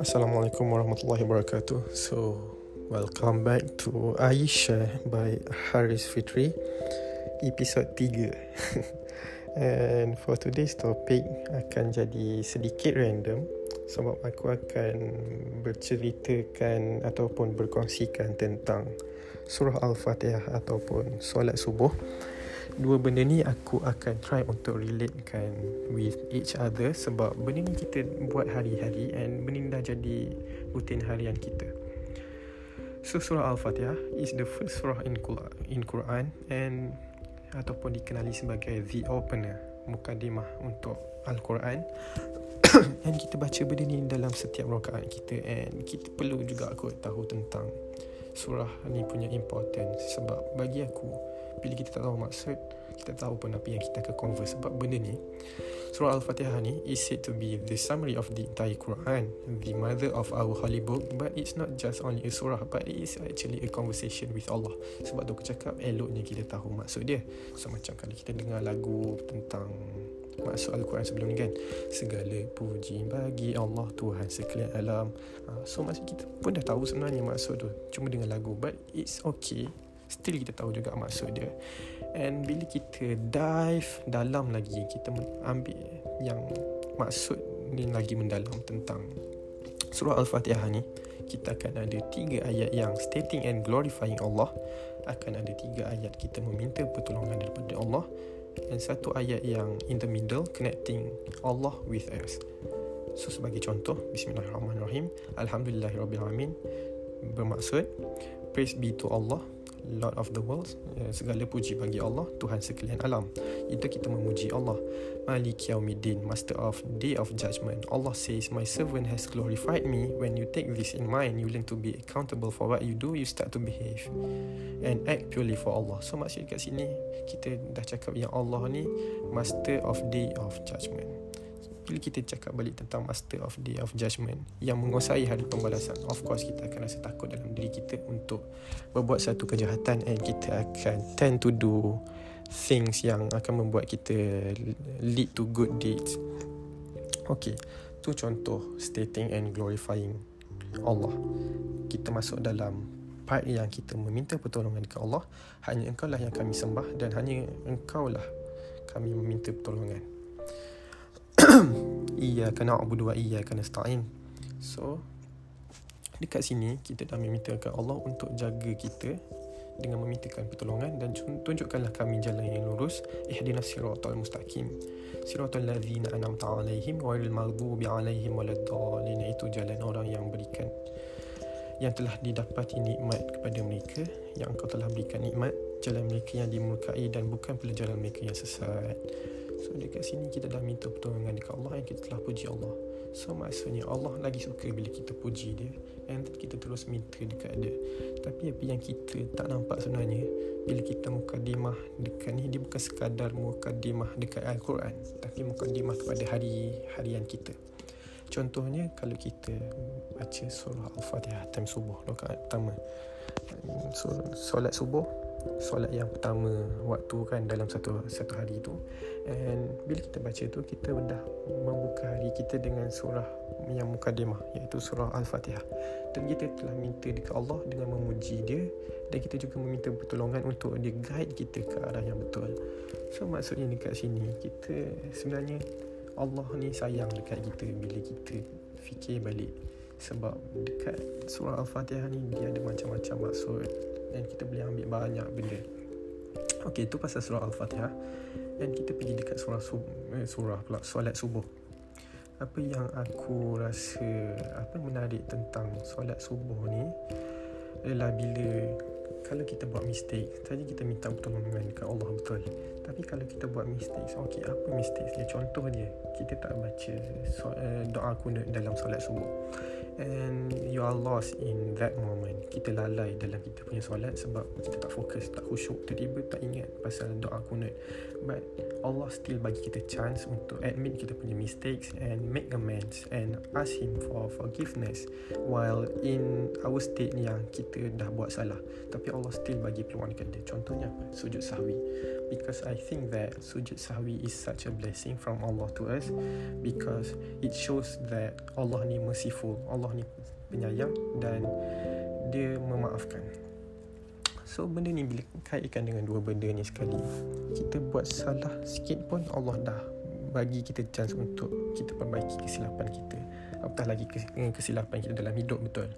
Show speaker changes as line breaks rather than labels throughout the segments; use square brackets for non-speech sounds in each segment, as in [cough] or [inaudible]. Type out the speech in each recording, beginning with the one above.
Assalamualaikum warahmatullahi wabarakatuh. So, welcome back to Aisha by Haris Fitri, episode 3. [laughs] And for today's topic akan jadi sedikit random sebab aku akan berceritakan ataupun berkongsikan tentang surah Al-Fatihah ataupun solat subuh dua benda ni aku akan try untuk relatekan with each other sebab benda ni kita buat hari-hari and benda ni dah jadi rutin harian kita. So surah Al-Fatihah is the first surah in Quran, in Quran and ataupun dikenali sebagai the opener, mukadimah untuk Al-Quran. [coughs] and kita baca benda ni dalam setiap rakaat kita and kita perlu juga aku tahu tentang surah ni punya importance sebab bagi aku bila kita tak tahu maksud kita tahu pun apa yang kita akan converse. Sebab benda ni surah al-fatihah ni is said to be the summary of the entire Quran the mother of our holy book. But it's not just only a surah but it is actually a conversation with Allah. Sebab tu aku cakap eloknya kita tahu maksud dia. So macam kalau kita dengar lagu tentang maksud Al-Quran sebelum ni kan segala puji bagi Allah Tuhan sekalian alam. Ha, so maksud kita pun dah tahu sebenarnya maksud tu. Cuma dengan lagu but it's okay still kita tahu juga maksud dia. And bila kita dive dalam lagi kita ambil yang maksud ni lagi mendalam tentang surah al-fatihah ni kita akan ada tiga ayat yang stating and glorifying Allah. Akan ada tiga ayat kita meminta pertolongan daripada Allah. Dan satu ayat yang in the middle connecting Allah with us so sebagai contoh bismillahirrahmanirrahim. Alhamdulillahirabbil bermaksud praise be to Allah Lord of the world ya, segala puji bagi Allah Tuhan sekalian alam. Itu kita memuji Allah. Malik Yaumiddin Master of Day of Judgment. Allah says my servant has glorified me. When you take this in mind you learn to be accountable for what you do. You start to behave and act purely for Allah. So maksud kat sini kita dah cakap yang Allah ni Master of Day of Judgment bila kita cakap balik tentang master of day of judgment yang menguasai hari pembalasan of course kita akan rasa takut dalam diri kita untuk berbuat satu kejahatan and kita akan tend to do things yang akan membuat kita lead to good deeds. Okay tu contoh stating and glorifying Allah. Kita masuk dalam part yang kita meminta pertolongan kepada Allah. Hanya engkau lah yang kami sembah dan hanya engkau lah kami meminta pertolongan Iya kena abudu wa iya kena stain. So dekat sini kita dah meminta ke Allah untuk jaga kita dengan memintakan pertolongan dan tunjukkanlah kami jalan yang lurus. Ihdinas siratal mustaqim. Siratal ladzina an'amta alaihim ghairil maghdubi alaihim waladdallin. Itu jalan orang yang berikan yang telah didapati nikmat kepada mereka yang kau telah berikan nikmat jalan mereka yang dimurkai dan bukan pula jalan mereka yang sesat So dekat sini kita dah minta pertolongan dekat Allah yang kita telah puji Allah. So maksudnya Allah lagi suka bila kita puji dia and kita terus minta dekat dia. Tapi apa yang kita tak nampak sebenarnya bila kita mukadimah dekat ni dia bukan sekadar mukadimah dekat Al-Quran tapi mukadimah kepada hari harian kita. Contohnya kalau kita baca surah Al-Fatihah time subuh rakaat pertama. Surah solat subuh solat yang pertama waktu kan dalam satu satu hari tu. And bila kita baca tu kita dah membuka hari kita dengan surah yang mukadimah iaitu surah al-fatihah. Dan kita telah minta dekat Allah dengan memuji dia dan kita juga meminta pertolongan untuk dia guide kita ke arah yang betul. So maksudnya dekat sini kita sebenarnya Allah ni sayang dekat kita bila kita fikir balik. Sebab dekat surah al-fatihah ni dia ada macam-macam maksud dan kita boleh ambil banyak benda. Okey, itu pasal surah Al-Fatihah. Dan kita pergi dekat surah sub, eh, surah pula, solat subuh. Apa yang aku rasa Apa menarik tentang solat subuh ni Adalah bila Kalau kita buat mistake Tadi kita minta pertolongan dekat Allah betul. Tapi kalau kita buat mistake Okey, apa mistake dia? Contoh dia Kita tak baca so, uh, doa kunut dalam solat subuh and you are lost in that moment. Kita lalai dalam kita punya solat sebab kita tak fokus tak khusyuk tiba-tiba tak ingat pasal doa kunut but Allah still bagi kita chance untuk admit kita punya mistakes and make amends and ask him for forgiveness while in our state yang kita dah buat salah. Tapi Allah still bagi peluang dekat dia. Contohnya apa? Sujud sahwi. Because I think that sujud sahwi is such a blessing from Allah to us because it shows that Allah ni merciful, Allah ni penyayang dan dia memaafkan. So benda ni bila kaitkan dengan dua benda ni sekali Kita buat salah sikit pun Allah dah bagi kita chance untuk kita perbaiki kesilapan kita. Apatah lagi kesilapan kita dalam hidup betul?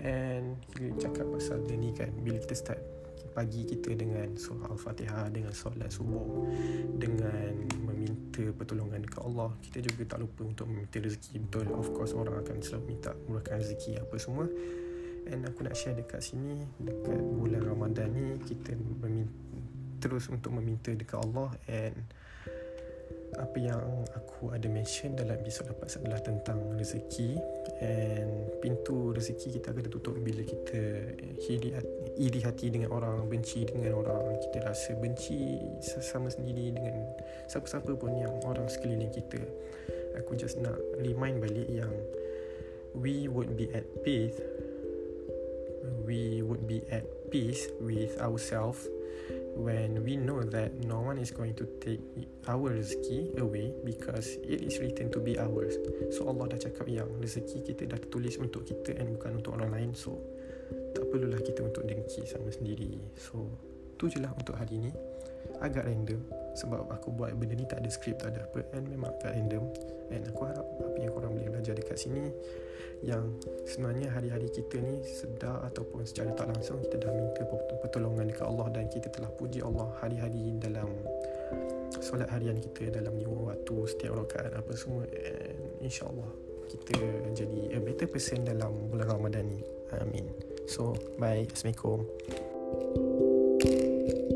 And kita cakap pasal dia ni kan Bila kita start pagi kita dengan surah Al-Fatihah Dengan solat subuh Dengan meminta pertolongan dekat Allah Kita juga tak lupa untuk meminta rezeki Betul? Of course orang akan selalu minta murahkan rezeki apa semua And aku nak share dekat sini Dekat bulan Ramadan ni Kita meminta, terus untuk meminta dekat Allah. And apa yang aku ada mention dalam episod lepas adalah tentang rezeki. And pintu rezeki kita akan tutup bila kita iri hati, iri hati dengan orang benci dengan orang. Kita rasa benci sesama sendiri dengan siapa-siapa pun yang orang sekeliling kita. Aku just nak remind balik yang we would be at peace we would be at peace with ourselves when we know that no one is going to take our rezeki away because it is written to be ours. So Allah dah cakap yang rezeki kita dah tulis untuk kita and bukan untuk orang lain. So tak perlulah kita untuk dengki sama sendiri. So tu je lah untuk hari ni. Agak random sebab aku buat benda ni tak ada skrip tak ada apa and memang agak random and aku harap apa yang korang boleh belajar dekat sini yang sebenarnya hari-hari kita ni sedar ataupun secara tak langsung kita dah minta pertolongan dekat Allah dan kita telah puji Allah hari-hari dalam solat harian kita dalam lima waktu setiap rakaat apa semua. And insyaAllah kita jadi a better person dalam bulan Ramadan ni. Amin. So bye. Assalamualaikum. thank you